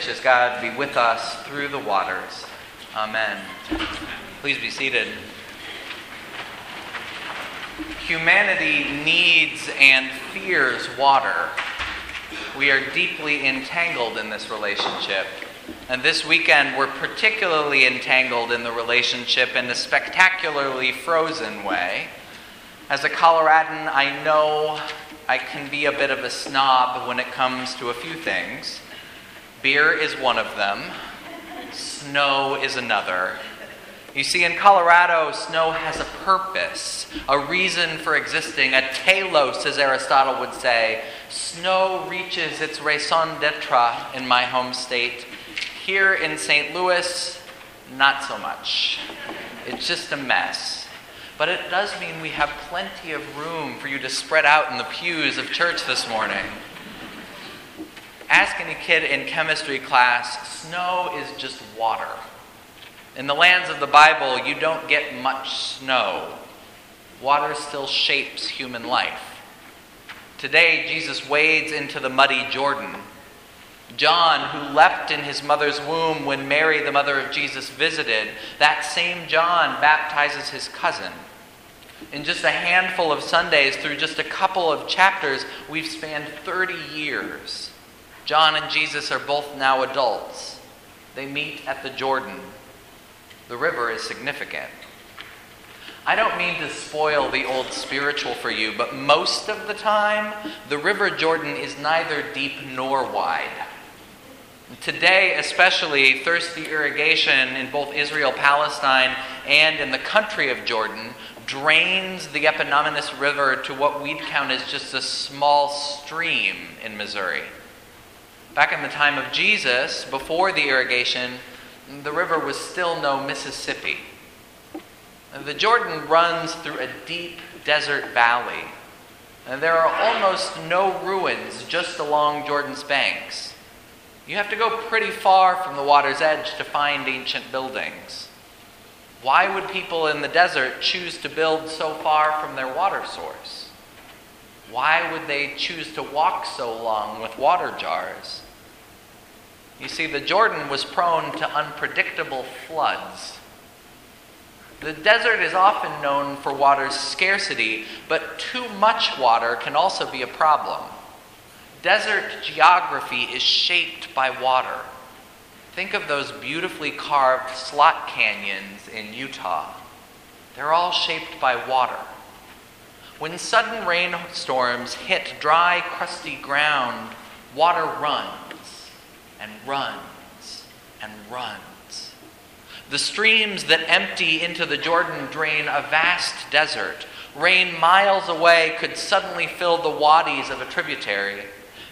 gracious God be with us through the waters. Amen. Please be seated. Humanity needs and fears water. We are deeply entangled in this relationship. And this weekend, we're particularly entangled in the relationship in a spectacularly frozen way. As a Coloradan, I know I can be a bit of a snob when it comes to a few things. Beer is one of them, snow is another. You see, in Colorado, snow has a purpose, a reason for existing, a telos, as Aristotle would say. Snow reaches its raison d'etre in my home state. Here in St. Louis, not so much. It's just a mess. But it does mean we have plenty of room for you to spread out in the pews of church this morning. Ask any kid in chemistry class, snow is just water. In the lands of the Bible, you don't get much snow. Water still shapes human life. Today, Jesus wades into the muddy Jordan. John, who leapt in his mother's womb when Mary, the mother of Jesus, visited, that same John baptizes his cousin. In just a handful of Sundays, through just a couple of chapters, we've spanned 30 years. John and Jesus are both now adults. They meet at the Jordan. The river is significant. I don't mean to spoil the old spiritual for you, but most of the time, the River Jordan is neither deep nor wide. Today, especially, thirsty irrigation in both Israel, Palestine, and in the country of Jordan drains the Eponymous River to what we'd count as just a small stream in Missouri. Back in the time of Jesus, before the irrigation, the river was still no Mississippi. The Jordan runs through a deep desert valley, and there are almost no ruins just along Jordan's banks. You have to go pretty far from the water's edge to find ancient buildings. Why would people in the desert choose to build so far from their water source? Why would they choose to walk so long with water jars? You see, the Jordan was prone to unpredictable floods. The desert is often known for water's scarcity, but too much water can also be a problem. Desert geography is shaped by water. Think of those beautifully carved slot canyons in Utah. They're all shaped by water. When sudden rainstorms hit dry, crusty ground, water runs and runs and runs. The streams that empty into the Jordan drain a vast desert. Rain miles away could suddenly fill the wadis of a tributary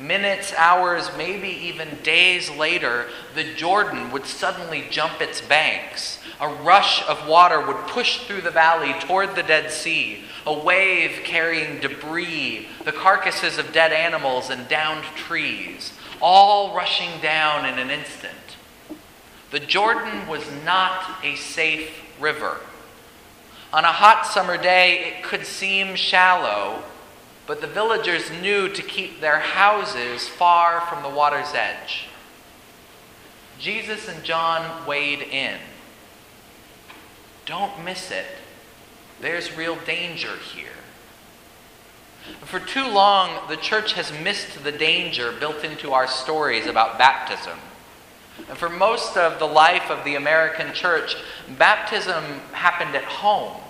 Minutes, hours, maybe even days later, the Jordan would suddenly jump its banks. A rush of water would push through the valley toward the Dead Sea, a wave carrying debris, the carcasses of dead animals and downed trees, all rushing down in an instant. The Jordan was not a safe river. On a hot summer day, it could seem shallow, but the villagers knew to keep their houses far from the water's edge. Jesus and John wade in. Don't miss it. There's real danger here. For too long, the church has missed the danger built into our stories about baptism. And for most of the life of the American church, baptism happened at home.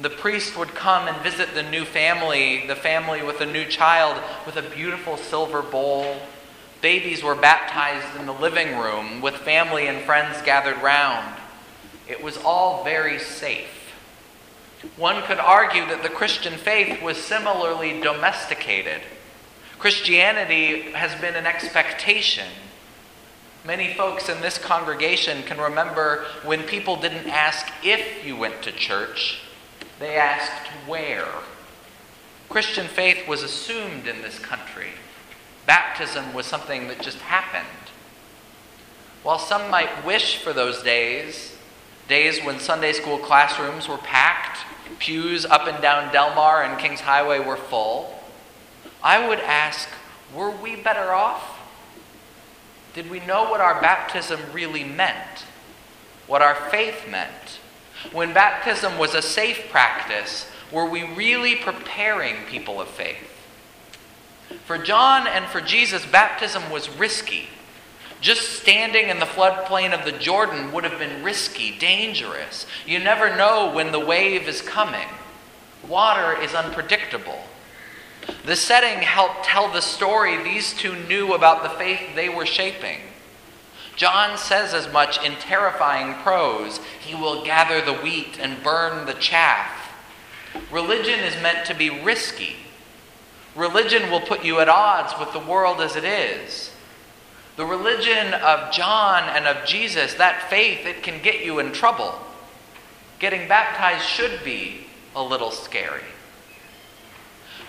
The priest would come and visit the new family, the family with a new child, with a beautiful silver bowl. Babies were baptized in the living room with family and friends gathered round. It was all very safe. One could argue that the Christian faith was similarly domesticated. Christianity has been an expectation. Many folks in this congregation can remember when people didn't ask if you went to church, they asked where. Christian faith was assumed in this country. Baptism was something that just happened. While some might wish for those days, days when Sunday school classrooms were packed, pews up and down Delmar and Kings Highway were full, I would ask, were we better off? Did we know what our baptism really meant? What our faith meant? When baptism was a safe practice, were we really preparing people of faith? For John and for Jesus, baptism was risky. Just standing in the floodplain of the Jordan would have been risky, dangerous. You never know when the wave is coming. Water is unpredictable. The setting helped tell the story these two knew about the faith they were shaping. John says as much in terrifying prose He will gather the wheat and burn the chaff. Religion is meant to be risky. Religion will put you at odds with the world as it is. The religion of John and of Jesus, that faith, it can get you in trouble. Getting baptized should be a little scary.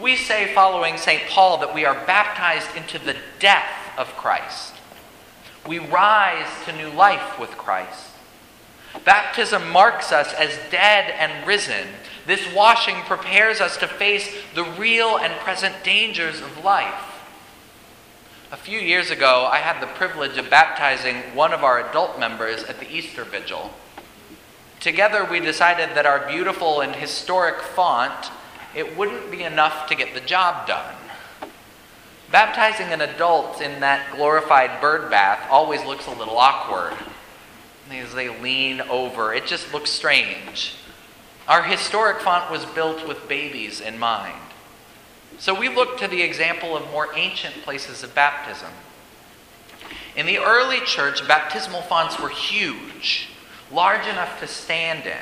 We say, following St. Paul, that we are baptized into the death of Christ. We rise to new life with Christ. Baptism marks us as dead and risen. This washing prepares us to face the real and present dangers of life. A few years ago, I had the privilege of baptizing one of our adult members at the Easter Vigil. Together, we decided that our beautiful and historic font, it wouldn't be enough to get the job done. Baptizing an adult in that glorified bird bath always looks a little awkward. As they lean over, it just looks strange. Our historic font was built with babies in mind. So we look to the example of more ancient places of baptism. In the early church, baptismal fonts were huge, large enough to stand in.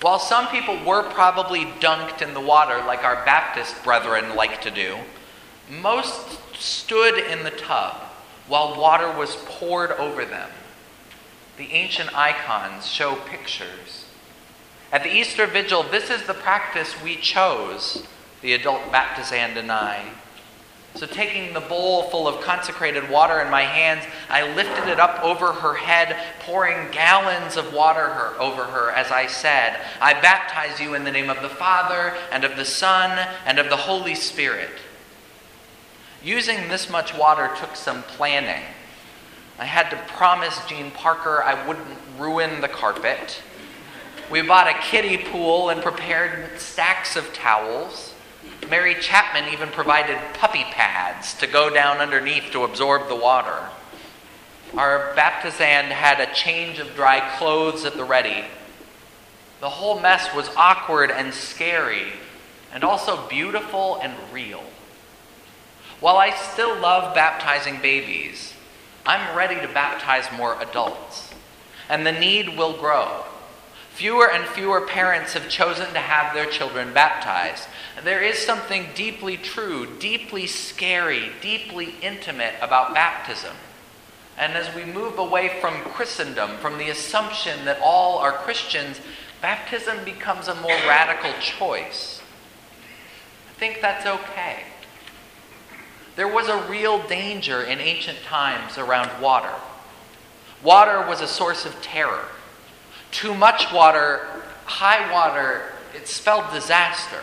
While some people were probably dunked in the water like our Baptist brethren like to do, most stood in the tub while water was poured over them. The ancient icons show pictures. At the Easter Vigil, this is the practice we chose the adult baptizand and I. So, taking the bowl full of consecrated water in my hands, I lifted it up over her head, pouring gallons of water her, over her as I said, I baptize you in the name of the Father, and of the Son, and of the Holy Spirit. Using this much water took some planning. I had to promise Jean Parker I wouldn't ruin the carpet. We bought a kiddie pool and prepared stacks of towels. Mary Chapman even provided puppy pads to go down underneath to absorb the water. Our baptizand had a change of dry clothes at the ready. The whole mess was awkward and scary, and also beautiful and real. While I still love baptizing babies, I'm ready to baptize more adults, and the need will grow. Fewer and fewer parents have chosen to have their children baptized. There is something deeply true, deeply scary, deeply intimate about baptism. And as we move away from Christendom, from the assumption that all are Christians, baptism becomes a more radical choice. I think that's okay. There was a real danger in ancient times around water. Water was a source of terror. Too much water, high water, it spelled disaster.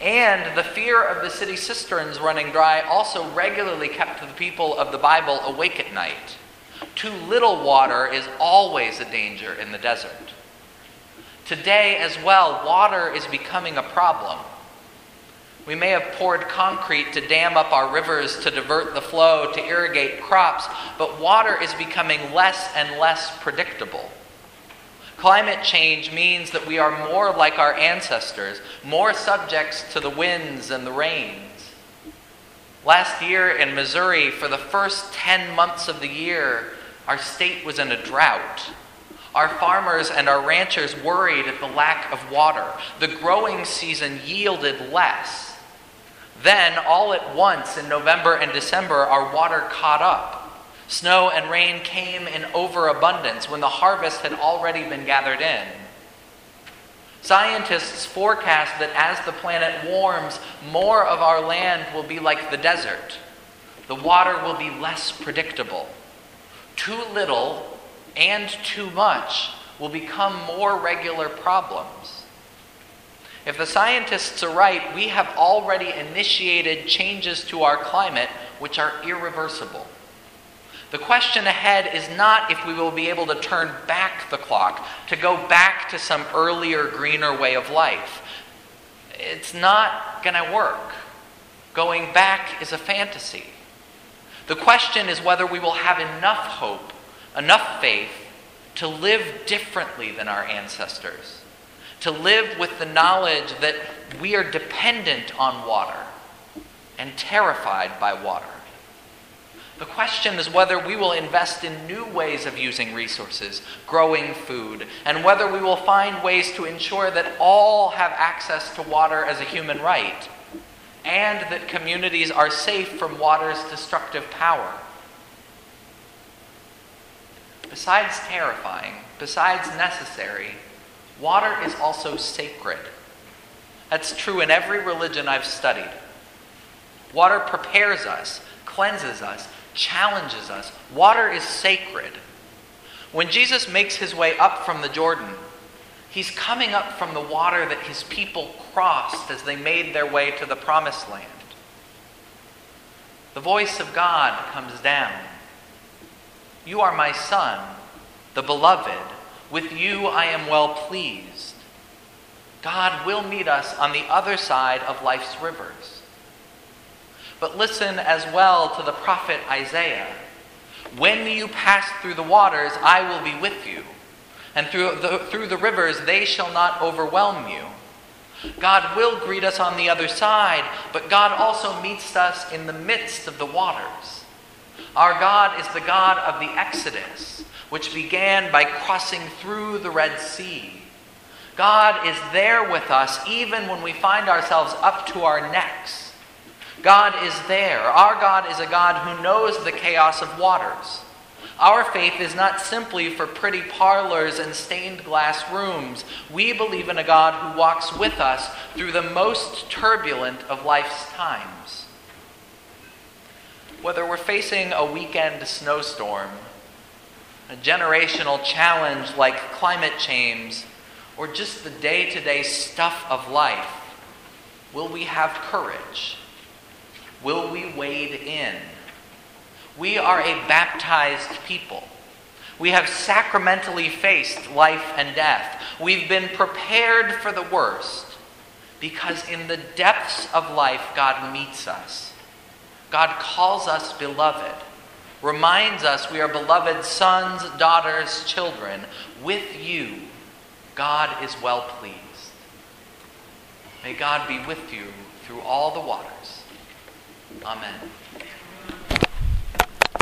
And the fear of the city cisterns running dry also regularly kept the people of the Bible awake at night. Too little water is always a danger in the desert. Today, as well, water is becoming a problem. We may have poured concrete to dam up our rivers to divert the flow, to irrigate crops, but water is becoming less and less predictable. Climate change means that we are more like our ancestors, more subjects to the winds and the rains. Last year in Missouri, for the first 10 months of the year, our state was in a drought. Our farmers and our ranchers worried at the lack of water. The growing season yielded less. Then, all at once in November and December, our water caught up. Snow and rain came in overabundance when the harvest had already been gathered in. Scientists forecast that as the planet warms, more of our land will be like the desert. The water will be less predictable. Too little and too much will become more regular problems. If the scientists are right, we have already initiated changes to our climate which are irreversible. The question ahead is not if we will be able to turn back the clock, to go back to some earlier, greener way of life. It's not going to work. Going back is a fantasy. The question is whether we will have enough hope, enough faith, to live differently than our ancestors, to live with the knowledge that we are dependent on water and terrified by water. The question is whether we will invest in new ways of using resources, growing food, and whether we will find ways to ensure that all have access to water as a human right, and that communities are safe from water's destructive power. Besides terrifying, besides necessary, water is also sacred. That's true in every religion I've studied. Water prepares us, cleanses us, challenges us. Water is sacred. When Jesus makes his way up from the Jordan, he's coming up from the water that his people crossed as they made their way to the promised land. The voice of God comes down. You are my son, the beloved. With you I am well pleased. God will meet us on the other side of life's rivers. But listen as well to the prophet Isaiah. When you pass through the waters, I will be with you. And through the, through the rivers, they shall not overwhelm you. God will greet us on the other side, but God also meets us in the midst of the waters. Our God is the God of the Exodus, which began by crossing through the Red Sea. God is there with us even when we find ourselves up to our necks. God is there. Our God is a God who knows the chaos of waters. Our faith is not simply for pretty parlors and stained glass rooms. We believe in a God who walks with us through the most turbulent of life's times. Whether we're facing a weekend snowstorm, a generational challenge like climate change, or just the day to day stuff of life, will we have courage? Will we wade in? We are a baptized people. We have sacramentally faced life and death. We've been prepared for the worst because in the depths of life, God meets us. God calls us beloved, reminds us we are beloved sons, daughters, children. With you, God is well pleased. May God be with you through all the waters. Amen.